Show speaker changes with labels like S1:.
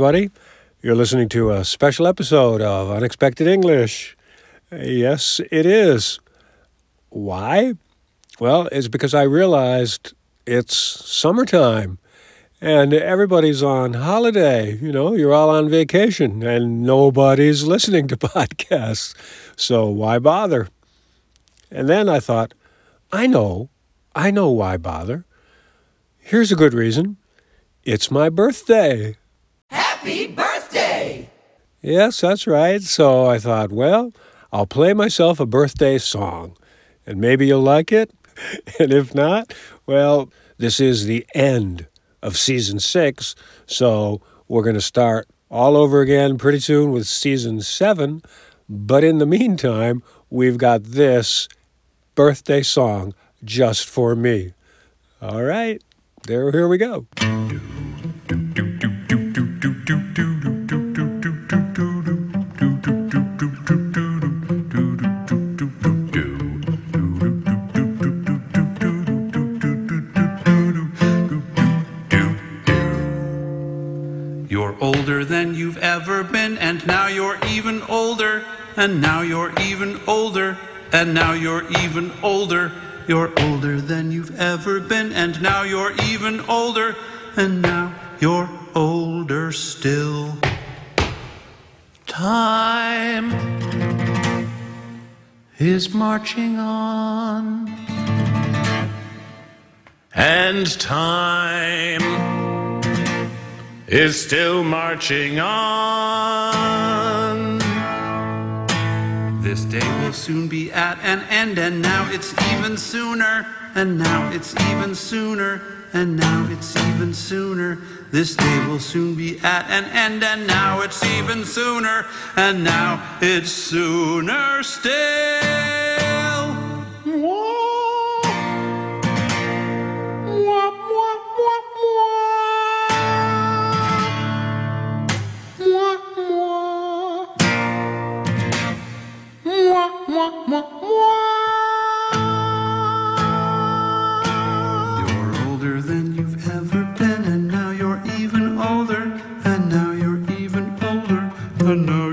S1: Everybody. You're listening to a special episode of Unexpected English. Yes, it is. Why? Well, it's because I realized it's summertime and everybody's on holiday. You know, you're all on vacation and nobody's listening to podcasts. So why bother? And then I thought, I know, I know why bother. Here's a good reason it's my birthday. Yes, that's right. So I thought, well, I'll play myself a birthday song, and maybe you'll like it. And if not, well, this is the end of season six, so we're going to start all over again pretty soon with season seven. But in the meantime, we've got this birthday song just for me. All right, there, here we go.
S2: You're older than you've ever been, and now you're even older, and now you're even older, and now you're even older. You're older than you've ever been, and now you're even older, and now you're older still. Time is marching on,
S3: And time is still marching on.
S2: This day will soon be at an end, and now it's even sooner, and now it's even sooner, and now it's even sooner. This day will soon be at an end, and now it's even sooner, and now it's sooner still. Whoa. Mwah, mwah. never know.